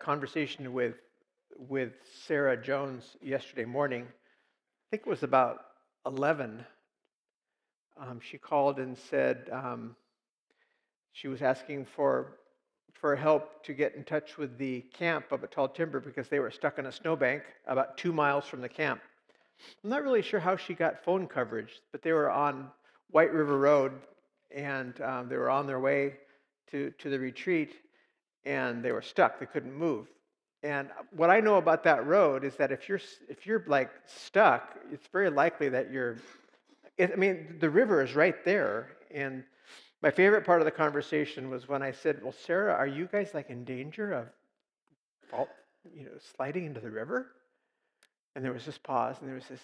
conversation with with Sarah Jones yesterday morning. I think it was about 11. Um, she called and said um, she was asking for for help to get in touch with the camp up at Tall Timber because they were stuck in a snowbank about two miles from the camp. I'm not really sure how she got phone coverage, but they were on White River Road and um, they were on their way to, to the retreat and they were stuck. They couldn't move. And uh, what I know about that road is that if you're if you're like stuck, it's very likely that you're. It, I mean, the river is right there. And my favorite part of the conversation was when I said, "Well, Sarah, are you guys like in danger of, you know, sliding into the river?" And there was this pause, and there was this.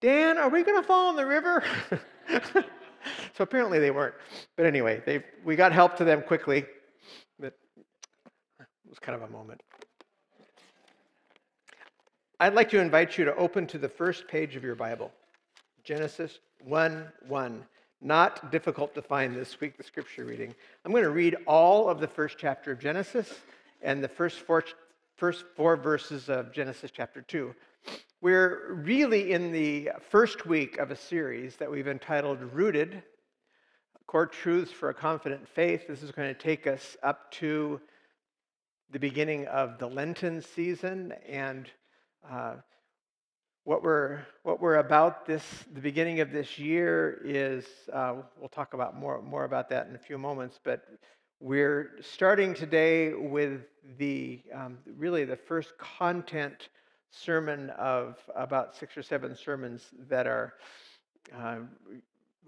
Dan, are we going to fall in the river? so apparently they weren't. But anyway, they we got help to them quickly was kind of a moment. I'd like to invite you to open to the first page of your Bible Genesis 1 1. Not difficult to find this week, the scripture reading. I'm going to read all of the first chapter of Genesis and the first four, first four verses of Genesis chapter 2. We're really in the first week of a series that we've entitled Rooted Core Truths for a Confident Faith. This is going to take us up to the beginning of the Lenten season, and uh, what we're what we're about this the beginning of this year is uh, we'll talk about more more about that in a few moments, but we're starting today with the um, really the first content sermon of about six or seven sermons that are uh,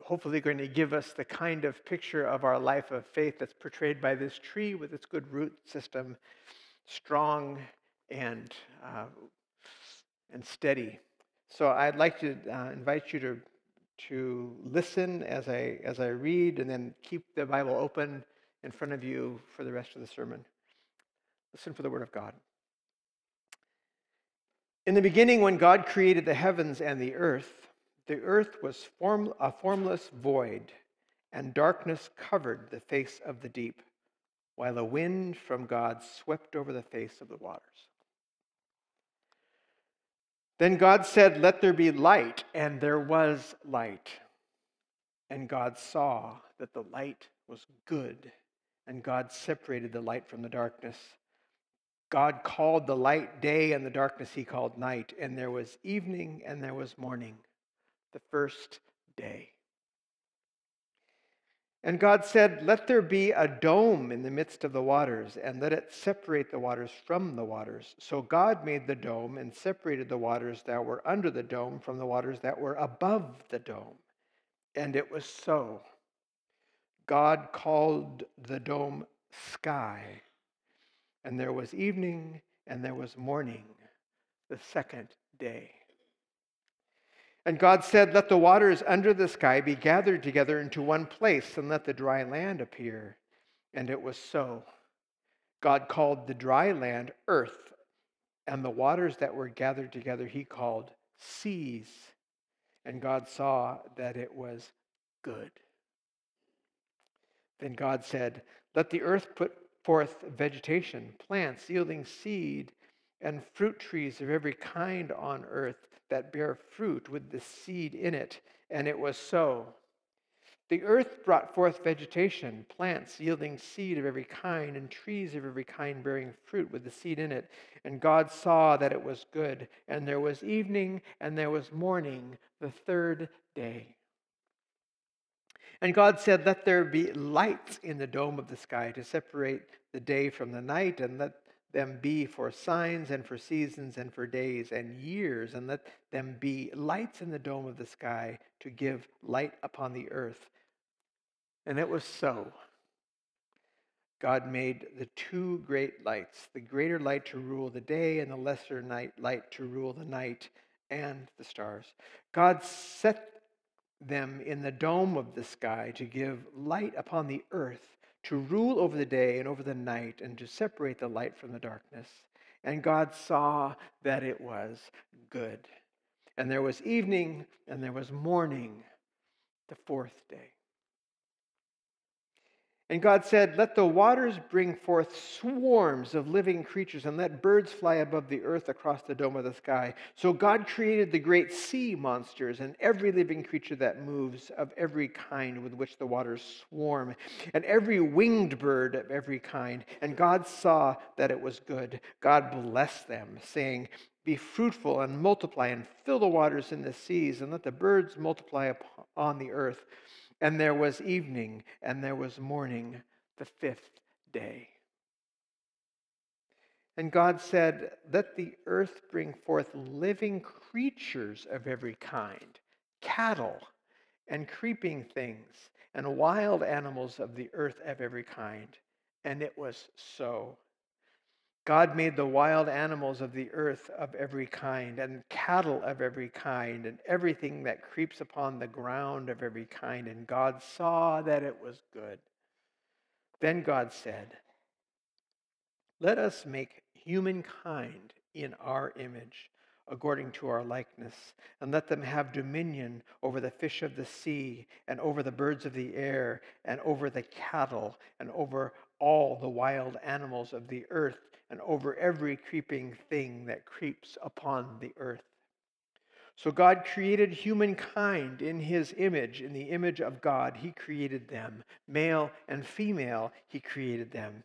hopefully going to give us the kind of picture of our life of faith that's portrayed by this tree with its good root system, strong and, uh, and steady. So I'd like to uh, invite you to, to listen as I, as I read and then keep the Bible open in front of you for the rest of the sermon. Listen for the Word of God. In the beginning, when God created the heavens and the earth, the earth was form, a formless void, and darkness covered the face of the deep, while a wind from God swept over the face of the waters. Then God said, Let there be light, and there was light. And God saw that the light was good, and God separated the light from the darkness. God called the light day, and the darkness he called night, and there was evening and there was morning the first day. And God said, Let there be a dome in the midst of the waters, and let it separate the waters from the waters. So God made the dome and separated the waters that were under the dome from the waters that were above the dome. And it was so. God called the dome sky. And there was evening and there was morning, the second day. And God said, Let the waters under the sky be gathered together into one place, and let the dry land appear. And it was so. God called the dry land earth, and the waters that were gathered together he called seas. And God saw that it was good. Then God said, Let the earth put forth vegetation, plants yielding seed, and fruit trees of every kind on earth that bear fruit with the seed in it. And it was so. The earth brought forth vegetation, plants yielding seed of every kind, and trees of every kind bearing fruit with the seed in it. And God saw that it was good. And there was evening and there was morning, the third day. And God said, Let there be lights in the dome of the sky to separate the day from the night, and let them be for signs and for seasons and for days and years, and let them be lights in the dome of the sky to give light upon the earth. And it was so. God made the two great lights, the greater light to rule the day and the lesser night light to rule the night and the stars. God set them in the dome of the sky to give light upon the earth to rule over the day and over the night, and to separate the light from the darkness. And God saw that it was good. And there was evening and there was morning, the fourth day. And God said, Let the waters bring forth swarms of living creatures, and let birds fly above the earth across the dome of the sky. So God created the great sea monsters and every living creature that moves of every kind with which the waters swarm, and every winged bird of every kind. And God saw that it was good. God blessed them, saying, Be fruitful and multiply, and fill the waters in the seas, and let the birds multiply upon the earth. And there was evening, and there was morning, the fifth day. And God said, Let the earth bring forth living creatures of every kind, cattle and creeping things, and wild animals of the earth of every kind. And it was so. God made the wild animals of the earth of every kind, and cattle of every kind, and everything that creeps upon the ground of every kind. And God saw that it was good. Then God said, Let us make humankind in our image, according to our likeness, and let them have dominion over the fish of the sea, and over the birds of the air, and over the cattle, and over all the wild animals of the earth and over every creeping thing that creeps upon the earth. So God created humankind in his image. In the image of God, he created them. Male and female, he created them.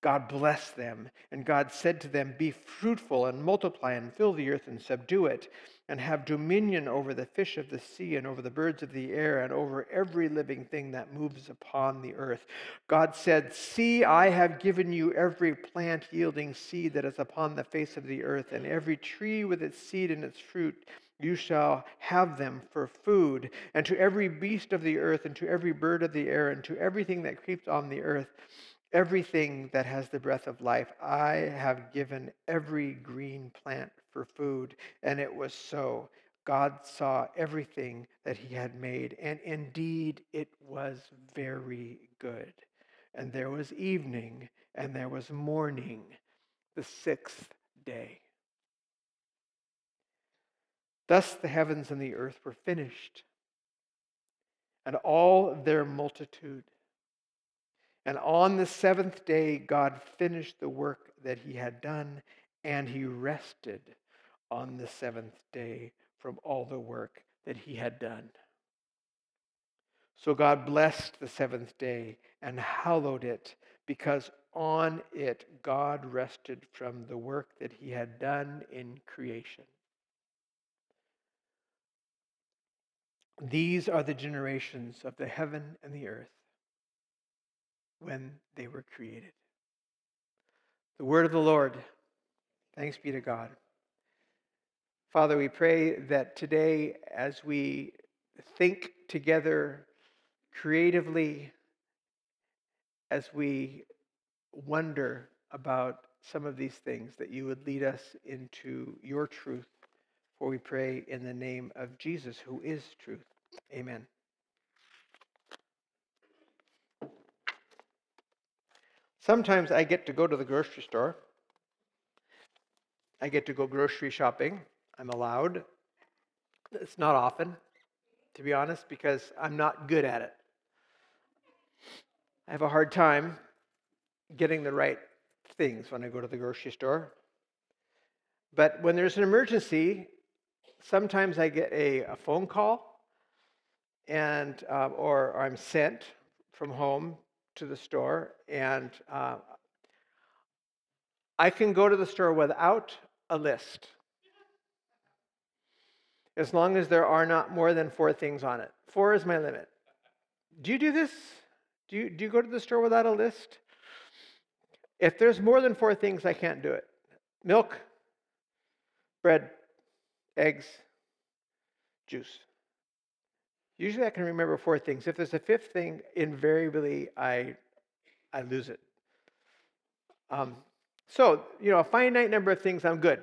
God blessed them, and God said to them, Be fruitful and multiply and fill the earth and subdue it, and have dominion over the fish of the sea and over the birds of the air and over every living thing that moves upon the earth. God said, See, I have given you every plant yielding seed that is upon the face of the earth, and every tree with its seed and its fruit. You shall have them for food, and to every beast of the earth, and to every bird of the air, and to everything that creeps on the earth everything that has the breath of life. I have given every green plant for food. And it was so. God saw everything that he had made, and indeed it was very good. And there was evening, and there was morning, the sixth day. Thus the heavens and the earth were finished, and all their multitude. And on the seventh day, God finished the work that he had done, and he rested on the seventh day from all the work that he had done. So God blessed the seventh day and hallowed it, because on it God rested from the work that he had done in creation. These are the generations of the heaven and the earth when they were created. The word of the Lord. Thanks be to God. Father, we pray that today, as we think together creatively, as we wonder about some of these things, that you would lead us into your truth. For we pray in the name of Jesus, who is truth. Amen. Sometimes I get to go to the grocery store. I get to go grocery shopping. I'm allowed. It's not often, to be honest, because I'm not good at it. I have a hard time getting the right things when I go to the grocery store. But when there's an emergency, sometimes I get a, a phone call and uh, or, or I'm sent from home to the store, and uh, I can go to the store without a list as long as there are not more than four things on it. Four is my limit. Do you do this? Do you, do you go to the store without a list? If there's more than four things, I can't do it milk, bread, eggs, juice. Usually I can remember four things. If there's a fifth thing, invariably I, I lose it. Um, so, you know, a finite number of things, I'm good.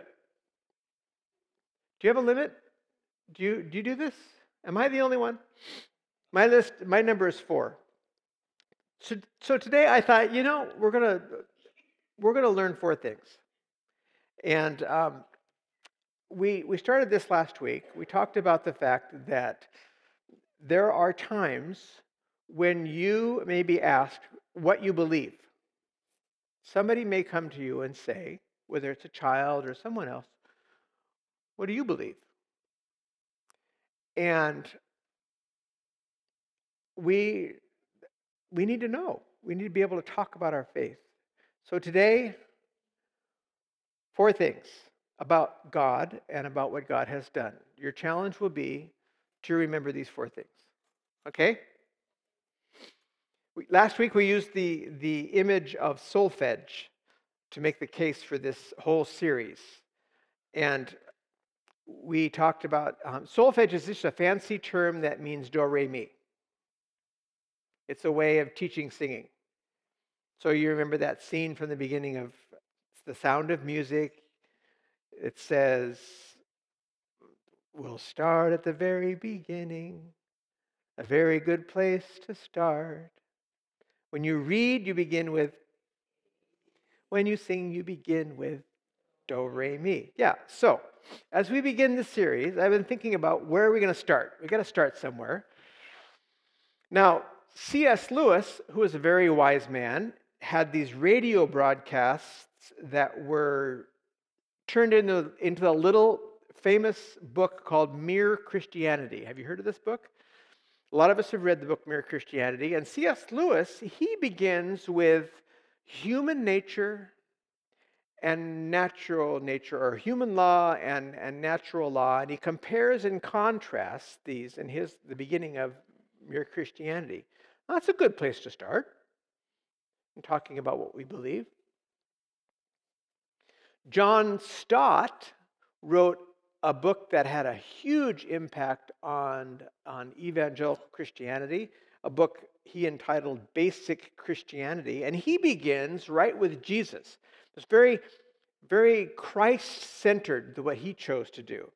Do you have a limit? Do you, do you do this? Am I the only one? My list, my number is four. So, so today I thought, you know, we're gonna we're gonna learn four things, and um, we we started this last week. We talked about the fact that there are times when you may be asked, what you believe. Somebody may come to you and say, whether it's a child or someone else, What do you believe? And we, we need to know. We need to be able to talk about our faith. So today, four things about God and about what God has done. Your challenge will be to remember these four things. Okay? We, last week we used the, the image of solfege to make the case for this whole series. And we talked about um, solfege is just a fancy term that means do, re, mi. It's a way of teaching singing. So you remember that scene from the beginning of The Sound of Music. It says, We'll start at the very beginning, a very good place to start. When you read, you begin with, when you sing, you begin with do, re, mi. Yeah, so as we begin this series, I've been thinking about where are we going to start? We've got to start somewhere. Now, C.S. Lewis, who was a very wise man, had these radio broadcasts that were turned into, into a little famous book called Mere Christianity. Have you heard of this book? A lot of us have read the book Mere Christianity. And C.S. Lewis, he begins with human nature and natural nature, or human law and, and natural law, and he compares and contrasts these in his the beginning of Mere Christianity. Well, that's a good place to start in talking about what we believe. John Stott wrote a book that had a huge impact on, on evangelical Christianity, a book he entitled Basic Christianity. And he begins right with Jesus. It's very, very Christ centered, what he chose to do.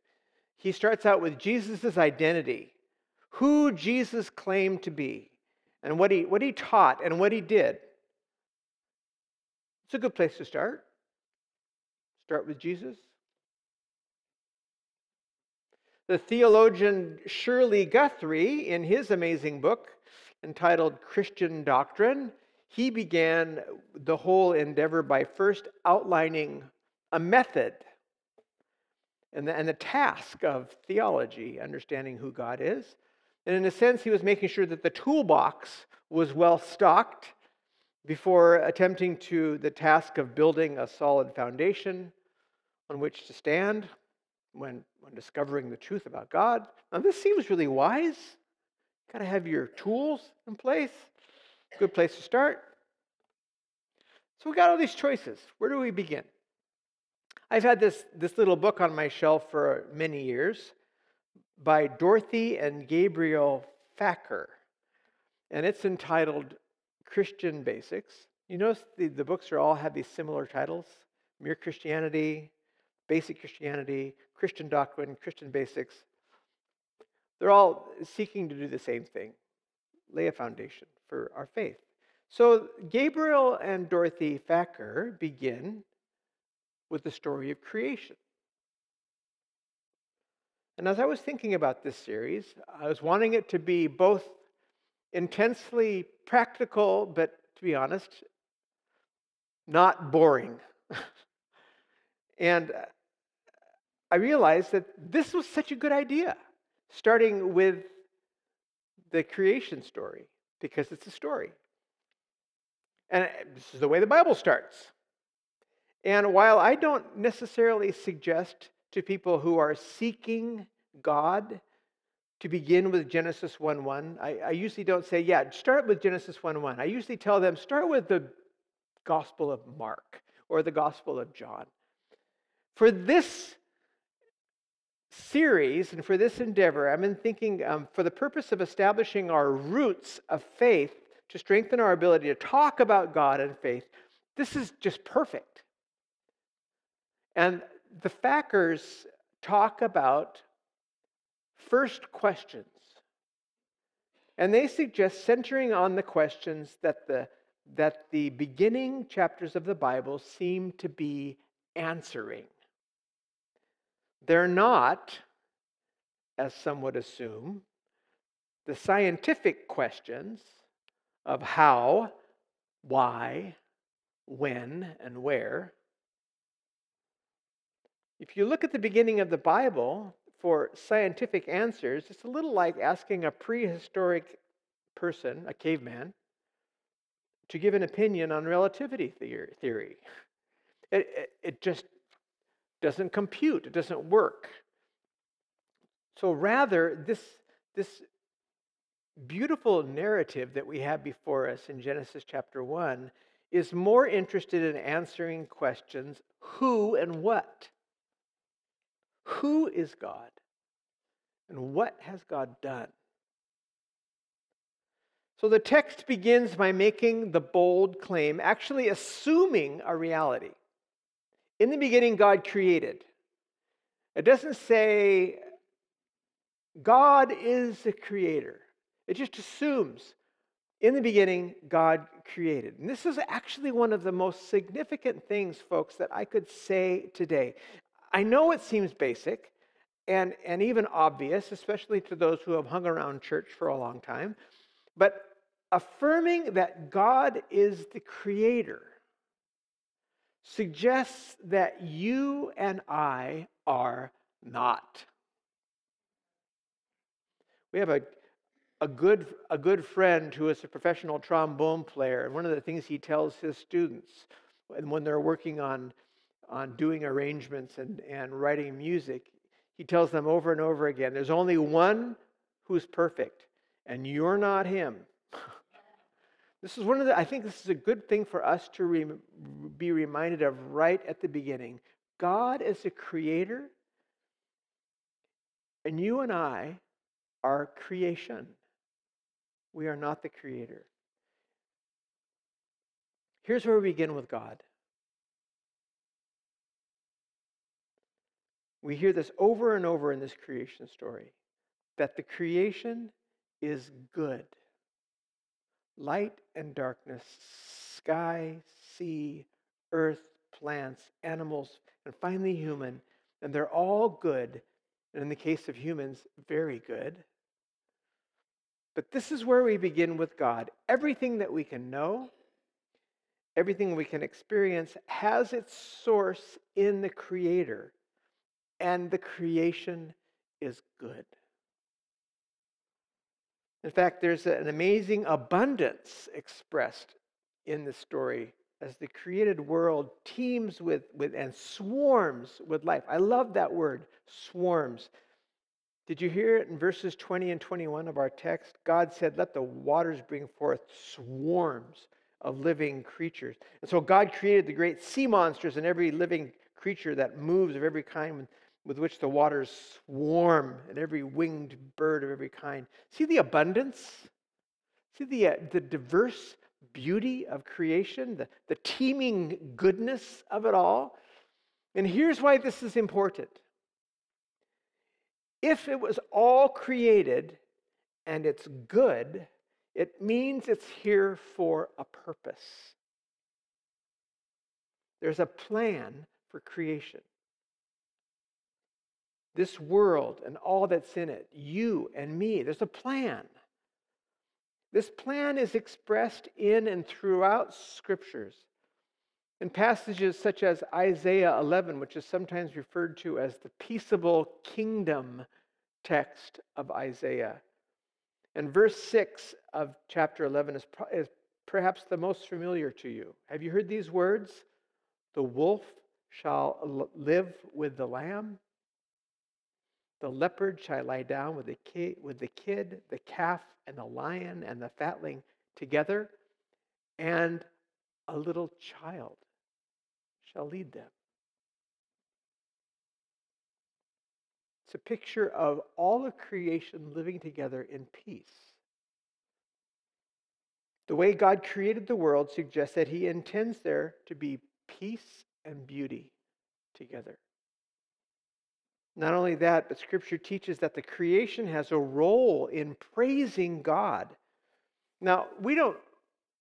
He starts out with Jesus' identity, who Jesus claimed to be, and what he, what he taught and what he did. It's a good place to start. Start with Jesus. The theologian Shirley Guthrie, in his amazing book entitled Christian Doctrine, he began the whole endeavor by first outlining a method and the, and the task of theology, understanding who God is. And in a sense, he was making sure that the toolbox was well stocked before attempting to the task of building a solid foundation on which to stand when, when discovering the truth about God. Now, this seems really wise. Got to have your tools in place. Good place to start. So we got all these choices. Where do we begin? I've had this, this little book on my shelf for many years by Dorothy and Gabriel Fackre, and it's entitled Christian Basics. You notice the, the books are all have these similar titles Mere Christianity, Basic Christianity, Christian Doctrine, Christian Basics. They're all seeking to do the same thing lay a foundation for our faith. So Gabriel and Dorothy Fackre begin with the story of creation. And as I was thinking about this series, I was wanting it to be both intensely practical, but to be honest, not boring. and uh, I realized that this was such a good idea, starting with the creation story, because it's a story. And uh, this is the way the Bible starts. And while I don't necessarily suggest to people who are seeking God to begin with Genesis 1 1, I, I usually don't say, yeah, start with Genesis 1 1. I usually tell them, start with the Gospel of Mark or the Gospel of John. For this series and for this endeavor, I've been thinking um, for the purpose of establishing our roots of faith to strengthen our ability to talk about God and faith, this is just perfect. And the Fackres talk about first questions. And they suggest centering on the questions that the, that the beginning chapters of the Bible seem to be answering. They're not, as some would assume, the scientific questions of how why, when, and where. If you look at the beginning of the Bible for scientific answers, it's a little like asking a prehistoric person, a caveman, to give an opinion on relativity theory. It, it, it just doesn't compute, it doesn't work. So rather, this, this beautiful narrative that we have before us in Genesis chapter 1 is more interested in answering questions who and what. Who is God? And what has God done? So the text begins by making the bold claim, actually assuming a reality. In the beginning, God created. It doesn't say God is the creator, it just assumes in the beginning, God created. And this is actually one of the most significant things, folks, that I could say today. I know it seems basic and, and even obvious, especially to those who have hung around church for a long time, but affirming that God is the creator suggests that you and I are not. We have a, a, good, a good friend who is a professional trombone player, and one of the things he tells his students and when they're working on, on doing arrangements and, and writing music, he tells them over and over again there's only one who's perfect, and you're not him. This is one of the, I think this is a good thing for us to re, be reminded of right at the beginning. God is a creator, and you and I are creation. We are not the creator. Here's where we begin with God. We hear this over and over in this creation story that the creation is good light and darkness, sky, sea, earth, plants, animals, and finally human. And they're all good. And in the case of humans, very good. But this is where we begin with God. Everything that we can know, everything we can experience, has its source in the Creator. And the creation is good. In fact, there's an amazing abundance expressed in the story as the created world teems with, with and swarms with life. I love that word, swarms. Did you hear it in verses 20 and 21 of our text? God said, Let the waters bring forth swarms of living creatures. And so God created the great sea monsters and every living creature that moves of every kind with which the waters swarm, and every winged bird of every kind. See the abundance? See the, uh, the diverse beauty of creation, the, the teeming goodness of it all? And here's why this is important. If it was all created and it's good, it means it's here for a purpose. There's a plan for creation this world and all that's in it, you and me. There's a plan. This plan is expressed in and throughout scriptures. In passages such as Isaiah 11, which is sometimes referred to as the peaceable kingdom text of Isaiah. And verse 6 of chapter 11 is, is perhaps the most familiar to you. Have you heard these words? The wolf shall live with the lamb, the leopard shall lie down with the, kid, with the kid, the calf, and the lion and the fatling together, and a little child shall lead them. It's a picture of all of creation living together in peace. The way God created the world suggests that He intends there to be peace and beauty together. Not only that, but Scripture teaches that the creation has a role in praising God. Now, we don't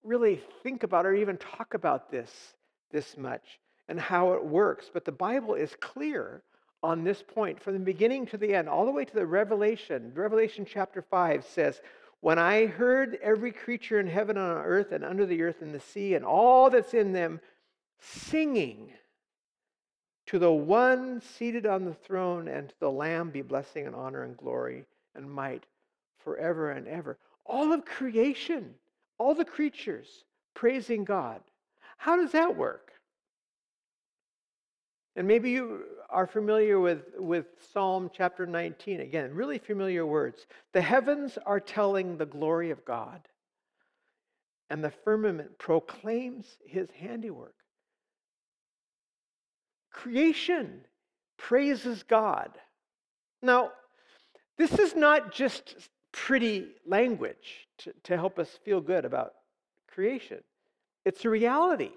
really think about or even talk about this this much and how it works, but the Bible is clear on this point from the beginning to the end, all the way to the Revelation. Revelation chapter 5 says, When I heard every creature in heaven and on earth and under the earth and the sea and all that's in them singing to the one seated on the throne and to the Lamb be blessing and honor and glory and might forever and ever. All of creation, all the creatures praising God. How does that work? And maybe you are familiar with, with Psalm chapter 19. Again, really familiar words. The heavens are telling the glory of God, and the firmament proclaims his handiwork. Creation praises God. Now, this is not just pretty language to, to help us feel good about creation, it's a reality.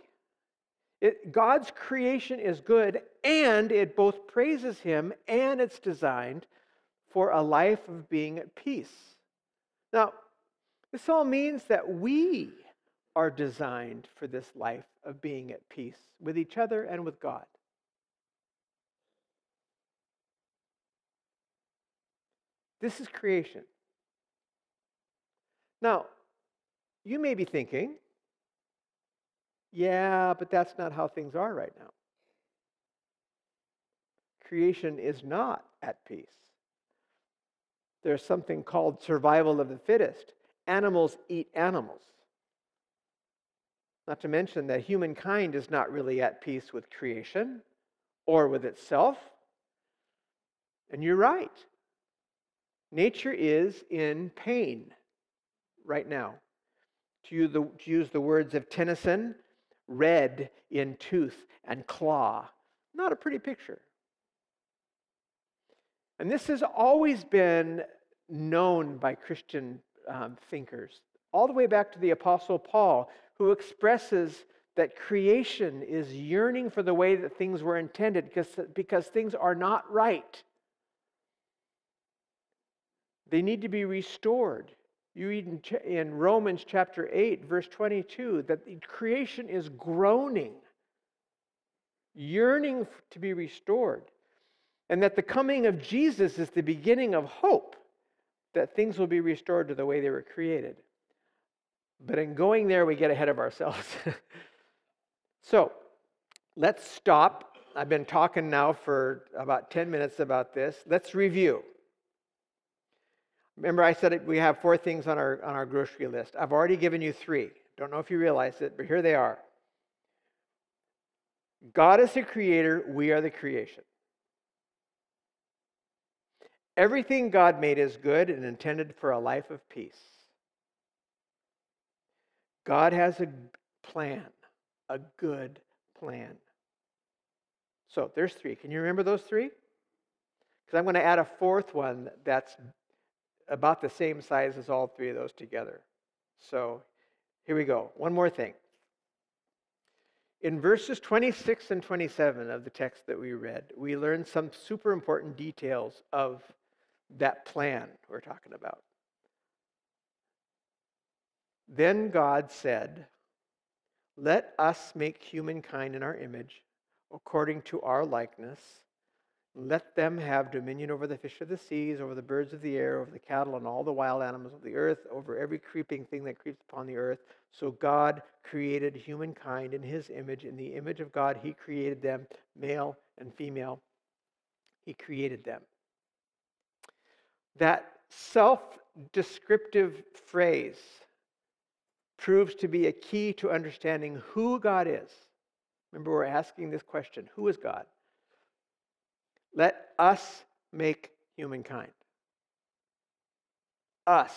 It, God's creation is good, and it both praises Him and it's designed for a life of being at peace. Now, this all means that we are designed for this life of being at peace with each other and with God. This is creation. Now, you may be thinking, yeah, but that's not how things are right now. Creation is not at peace. There's something called survival of the fittest. Animals eat animals. Not to mention that humankind is not really at peace with creation or with itself. And you're right. Nature is in pain right now. To use the, to use the words of Tennyson, red in tooth and claw. Not a pretty picture. And this has always been known by Christian um, thinkers, all the way back to the Apostle Paul, who expresses that creation is yearning for the way that things were intended because, because things are not right. They need to be restored. You read in, Romans chapter 8, verse 22, that the creation is groaning, yearning to be restored, and that the coming of Jesus is the beginning of hope that things will be restored to the way they were created. But in going there, we get ahead of ourselves. so let's stop. I've been talking now for about 10 minutes about this. Let's review. Remember, I said we have four things on our, on our grocery list. I've already given you three. Don't know if you realize it, but here they are. God is the creator, we are the creation. Everything God made is good and intended for a life of peace. God has a plan, a good plan. So there's three. Can you remember those three? Because I'm going to add a fourth one that's about the same size as all three of those together. So here we go. One more thing. In verses 26 and 27 of the text that we read, we learn some super important details of that plan we're talking about. Then God said, Let us make humankind in our image, according to our likeness let them have dominion over the fish of the seas, over the birds of the air, over the cattle, and all the wild animals of the earth, over every creeping thing that creeps upon the earth. So God created humankind in his image. In the image of God, he created them, male and female. He created them. That self descriptive phrase proves to be a key to understanding who God is. Remember, we're asking this question Who is God? Let us make humankind. Us.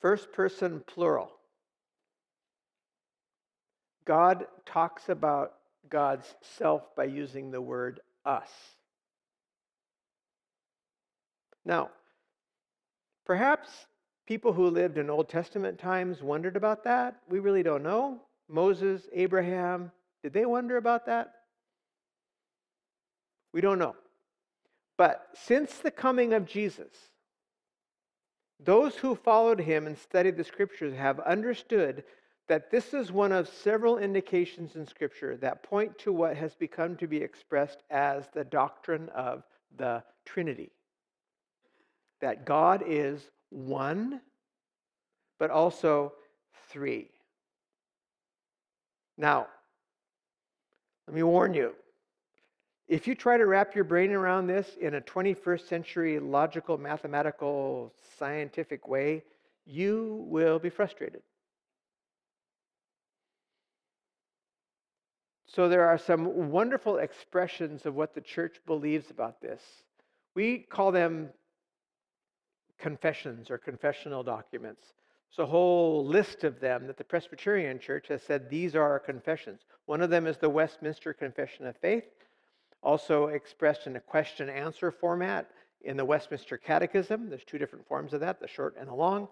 First person plural. God talks about God's self by using the word us. Now, perhaps people who lived in Old Testament times wondered about that. We really don't know. Moses, Abraham, did they wonder about that? We don't know. But since the coming of Jesus, those who followed him and studied the scriptures have understood that this is one of several indications in scripture that point to what has become to be expressed as the doctrine of the Trinity. that God is one, but also three. Now, let me warn you if you try to wrap your brain around this in a 21st century logical, mathematical, scientific way, you will be frustrated. So, there are some wonderful expressions of what the church believes about this. We call them confessions or confessional documents. There's a whole list of them that the Presbyterian Church has said these are our confessions. One of them is the Westminster Confession of Faith, also expressed in a question answer format in the Westminster Catechism. There's two different forms of that, the short and the long.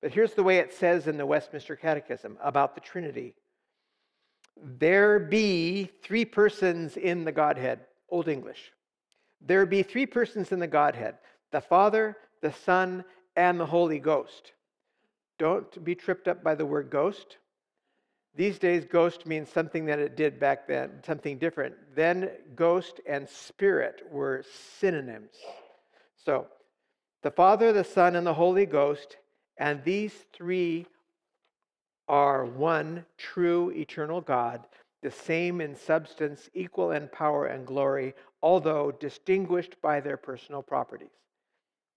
But here's the way it says in the Westminster Catechism about the Trinity there be three persons in the Godhead, Old English. There be three persons in the Godhead the Father, the Son, and the Holy Ghost. Don't be tripped up by the word ghost. These days, ghost means something that it did back then, something different. Then, ghost and spirit were synonyms. So, the Father, the Son, and the Holy Ghost, and these three are one true eternal God, the same in substance, equal in power and glory, although distinguished by their personal properties.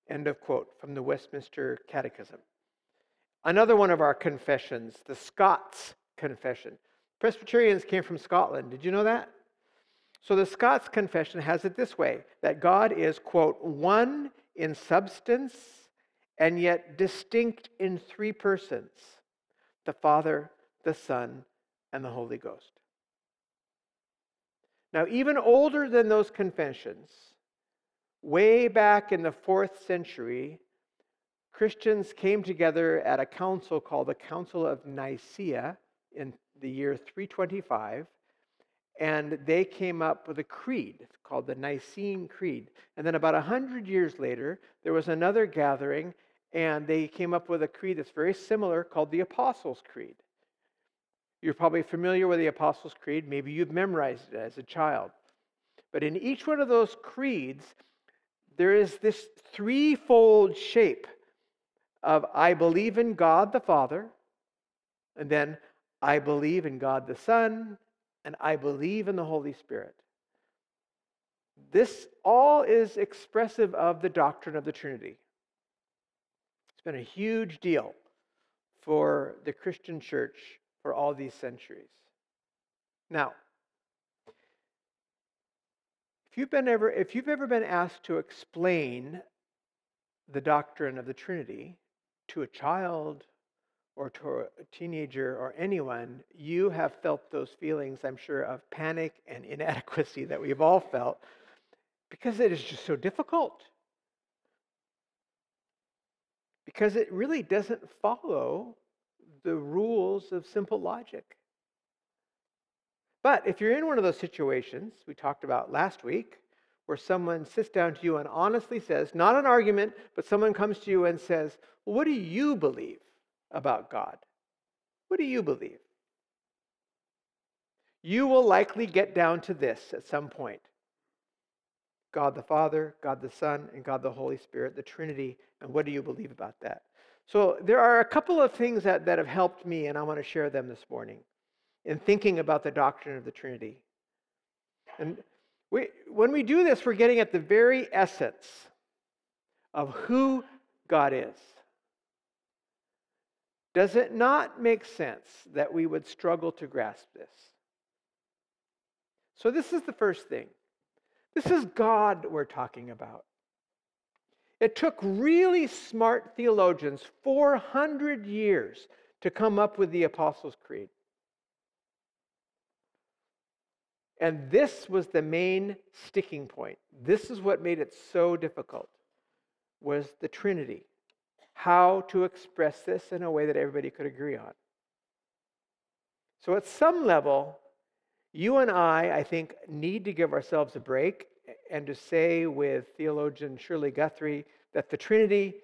End of quote from the Westminster Catechism. Another one of our confessions, the Scots Confession. Presbyterians came from Scotland. Did you know that? So the Scots Confession has it this way that God is, quote, one in substance and yet distinct in three persons the Father, the Son, and the Holy Ghost. Now, even older than those confessions, way back in the fourth century, Christians came together at a council called the Council of Nicaea in the year 325, and they came up with a creed called the Nicene Creed. And then about 100 years later, there was another gathering, and they came up with a creed that's very similar called the Apostles' Creed. You're probably familiar with the Apostles' Creed. Maybe you've memorized it as a child. But in each one of those creeds, there is this threefold shape of I believe in God the Father, and then I believe in God the Son, and I believe in the Holy Spirit. This all is expressive of the doctrine of the Trinity. It's been a huge deal for the Christian church for all these centuries. Now, if you've been ever if you've ever been asked to explain the doctrine of the Trinity to a child or to a teenager or anyone, you have felt those feelings, I'm sure, of panic and inadequacy that we've all felt because it is just so difficult because it really doesn't follow the rules of simple logic. But if you're in one of those situations we talked about last week, where someone sits down to you and honestly says, not an argument, but someone comes to you and says, well, What do you believe about God? What do you believe? You will likely get down to this at some point God the Father, God the Son, and God the Holy Spirit, the Trinity. And what do you believe about that? So there are a couple of things that, that have helped me, and I want to share them this morning in thinking about the doctrine of the Trinity. And we, when we do this, we're getting at the very essence of who God is. Does it not make sense that we would struggle to grasp this? So, this is the first thing this is God we're talking about. It took really smart theologians 400 years to come up with the Apostles' Creed. And this was the main sticking point. This is what made it so difficult was the Trinity. How to express this in a way that everybody could agree on. So at some level, you and I, I think, need to give ourselves a break and to say with theologian Shirley Guthrie that the Trinity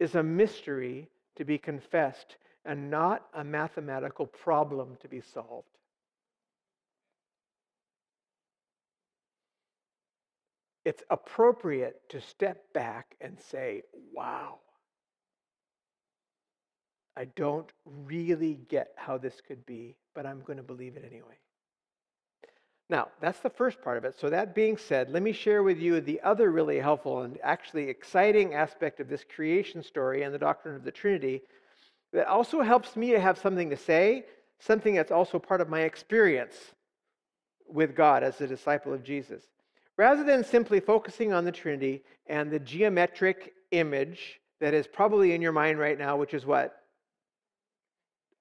is a mystery to be confessed and not a mathematical problem to be solved. it's appropriate to step back and say, wow, I don't really get how this could be, but I'm going to believe it anyway. Now, that's the first part of it. So, that being said, let me share with you the other really helpful and actually exciting aspect of this creation story and the doctrine of the Trinity that also helps me to have something to say, something that's also part of my experience with God as a disciple of Jesus. Rather than simply focusing on the Trinity and the geometric image that is probably in your mind right now, which is what?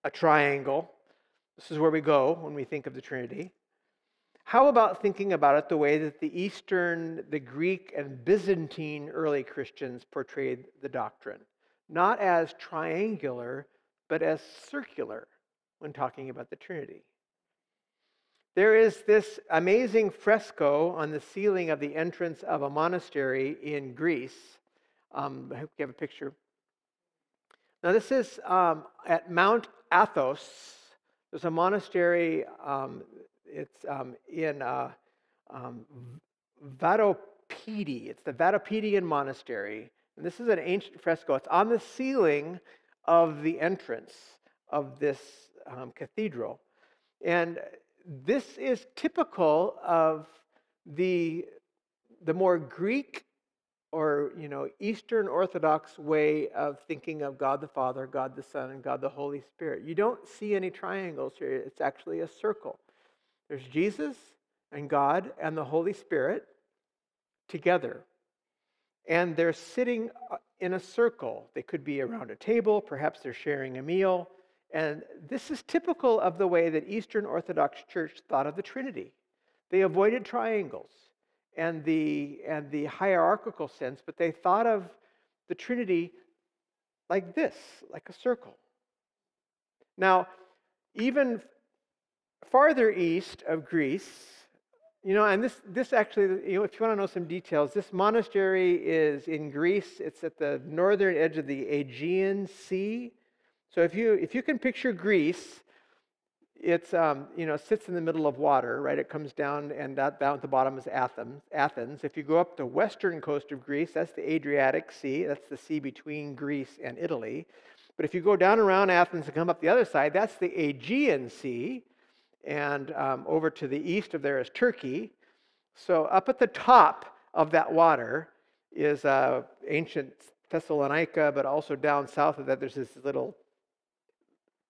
A triangle. This is where we go when we think of the Trinity. How about thinking about it the way that the Eastern, the Greek, and Byzantine early Christians portrayed the doctrine? Not as triangular, but as circular when talking about the Trinity. There is this amazing fresco on the ceiling of the entrance of a monastery in Greece. Um, I hope you have a picture. Now, this is um, at Mount Athos. There's a monastery, um, it's um, in uh, um, Vatopedi. It's the Vatopedian monastery. And this is an ancient fresco. It's on the ceiling of the entrance of this um, cathedral. And this is typical of the, the more Greek or you know Eastern Orthodox way of thinking of God the Father, God the Son, and God the Holy Spirit. You don't see any triangles here. It's actually a circle. There's Jesus and God and the Holy Spirit together. And they're sitting uh, in a circle. They could be around a table, perhaps they're sharing a meal. And this is typical of the way that Eastern Orthodox Church thought of the Trinity. They avoided triangles and the, and the hierarchical sense, but they thought of the Trinity like this, like a circle. Now, even farther east of Greece, you know, and this, this actually, you know, if you want to know some details, this monastery is in Greece. It's at the northern edge of the Aegean Sea. So if you if you can picture Greece, it's um, you know sits in the middle of water, right? It comes down, and that, down at the bottom is Athens. Athens. If you go up the western coast of Greece, that's the Adriatic Sea. That's the sea between Greece and Italy. But if you go down around Athens and come up the other side, that's the Aegean Sea, and um, over to the east of there is Turkey. So up at the top of that water is uh, ancient Thessalonica, but also down south of that, there's this little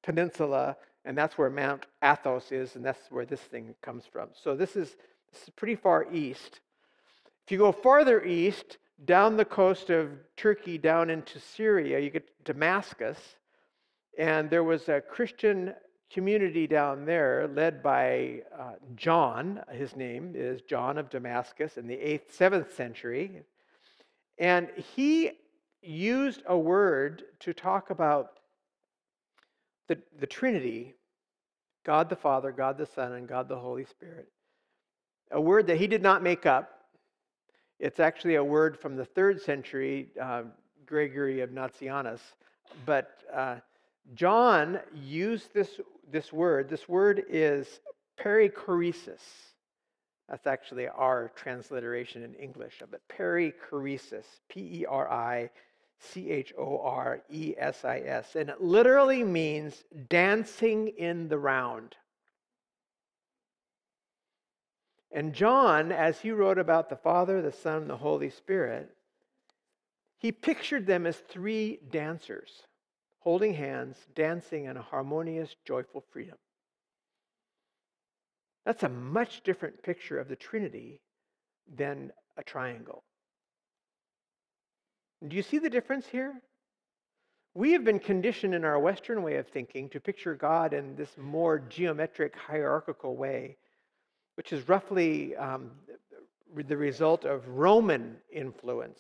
peninsula, and that's where Mount Athos is, and that's where this thing comes from. So this is, this is pretty far east. If you go farther east, down the coast of Turkey, down into Syria, you get Damascus, and there was a Christian community down there led by uh, John. His name is John of Damascus in the 8th, 7th century. And he used a word to talk about the, the Trinity God the Father, God the Son, and God the Holy Spirit. A word that he did not make up. It's actually a word from the third century, uh, Gregory of Nazianzus. But uh, John used this, this word. This word is perichoresis. That's actually our transliteration in English of it. Perichoresis, P E R I C H O R E S I S, and it literally means dancing in the round. And John, as he wrote about the Father, the Son, and the Holy Spirit, he pictured them as three dancers, holding hands, dancing in a harmonious, joyful freedom. That's a much different picture of the Trinity than a triangle. Do you see the difference here? We have been conditioned in our Western way of thinking to picture God in this more geometric, hierarchical way, which is roughly um, the result of Roman influence,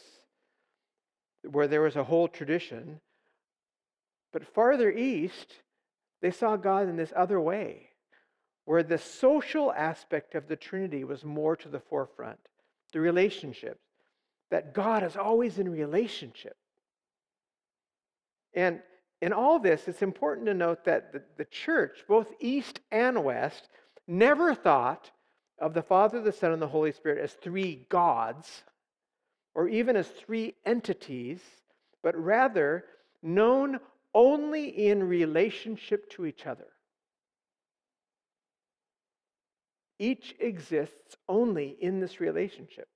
where there was a whole tradition. But farther east, they saw God in this other way, where the social aspect of the Trinity was more to the forefront the relationships that God is always in relationship. And in all this, it's important to note that the, the church, both East and West, never thought of the Father, the Son, and the Holy Spirit as three gods, or even as three entities, but rather known only in relationship to each other. Each exists only in this relationship.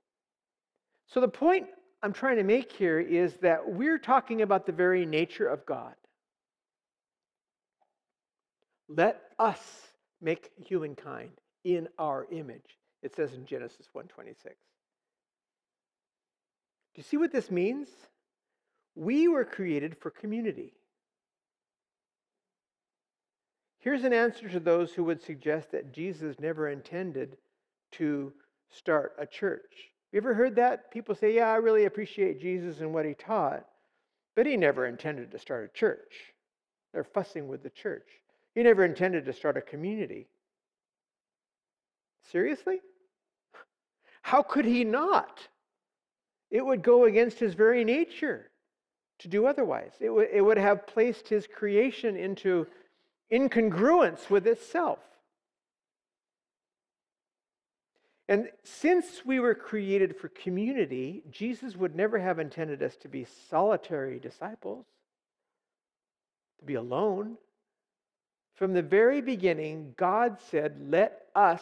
So, the point I'm trying to make here is that we're talking about the very nature of God. Let us make humankind in our image, it says in Genesis 1:26. Do you see what this means? We were created for community. Here's an answer to those who would suggest that Jesus never intended to start a church. You ever heard that? People say, Yeah, I really appreciate Jesus and what he taught, but he never intended to start a church. They're fussing with the church. He never intended to start a community. Seriously? How could he not? It would go against his very nature to do otherwise. It, w- it would have placed his creation into incongruence with itself. And since we were created for community, Jesus would never have intended us to be solitary disciples, to be alone. From the very beginning, God said, Let us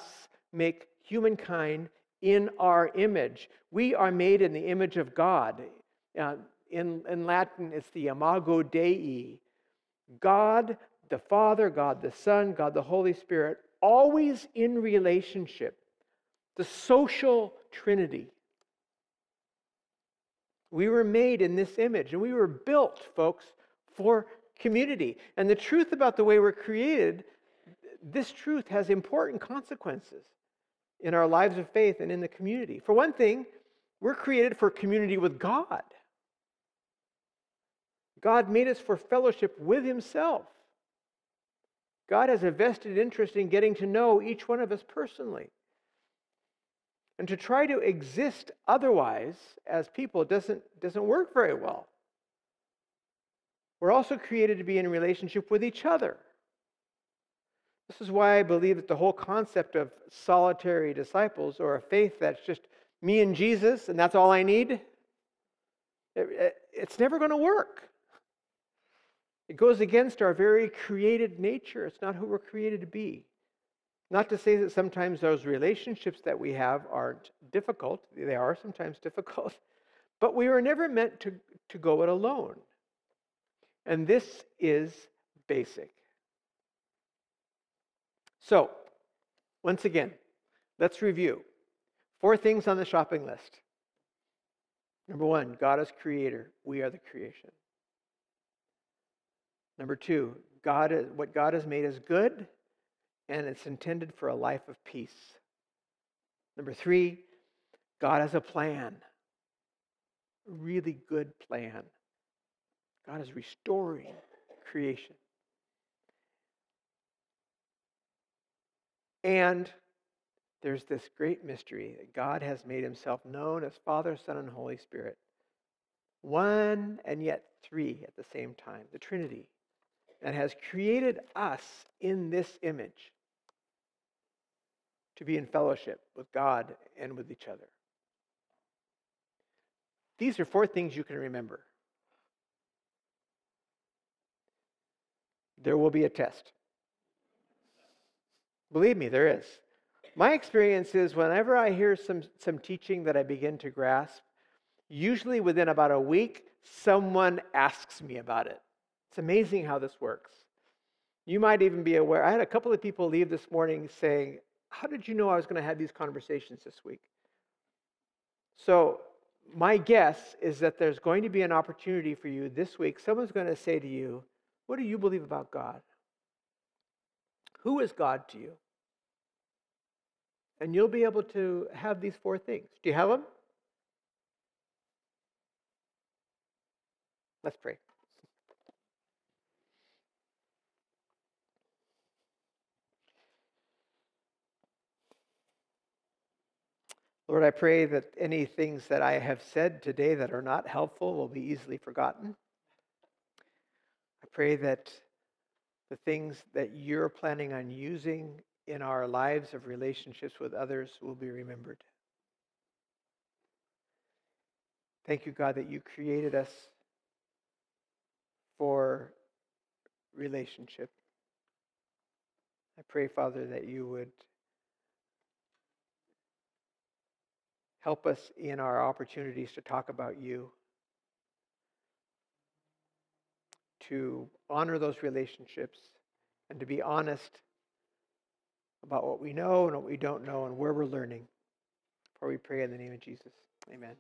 make humankind in our image. We are made in the image of God. Uh, in, in Latin, it's the imago Dei. God the Father, God the Son, God the Holy Spirit, always in relationship. The social Trinity. We were made in this image, and we were built, folks, for community. And the truth about the way we're created, this truth has important consequences in our lives of faith and in the community. For one thing, we're created for community with God. God made us for fellowship with Himself. God has a vested interest in getting to know each one of us personally. And to try to exist otherwise as people doesn't, doesn't work very well. We're also created to be in relationship with each other. This is why I believe that the whole concept of solitary disciples or a faith that's just me and Jesus and that's all I need, it, it, it's never going to work. It goes against our very created nature. It's not who we're created to be. Not to say that sometimes those relationships that we have aren't difficult, they are sometimes difficult, but we were never meant to, to go it alone. And this is basic. So, once again, let's review. Four things on the shopping list. Number one, God is creator, we are the creation. Number two, God is, what God has made is good, and it's intended for a life of peace. Number three, God has a plan, a really good plan. God is restoring creation. And there's this great mystery that God has made himself known as Father, Son, and Holy Spirit. One and yet three at the same time, the Trinity that has created us in this image to be in fellowship with God and with each other. These are four things you can remember. There will be a test. Believe me, there is. My experience is whenever I hear some, some teaching that I begin to grasp, usually within about a week, someone asks me about it. It's amazing how this works. You might even be aware. I had a couple of people leave this morning saying, How did you know I was going to have these conversations this week? So, my guess is that there's going to be an opportunity for you this week. Someone's going to say to you, What do you believe about God? Who is God to you? And you'll be able to have these four things. Do you have them? Let's pray. Lord, I pray that any things that I have said today that are not helpful will be easily forgotten. I pray that the things that you're planning on using in our lives of relationships with others will be remembered. Thank you, God, that you created us for relationship. I pray, Father, that you would help us in our opportunities to talk about you, to honor those relationships, and to be honest about what we know and what we don't know and where we're learning. For we pray in the name of Jesus. Amen.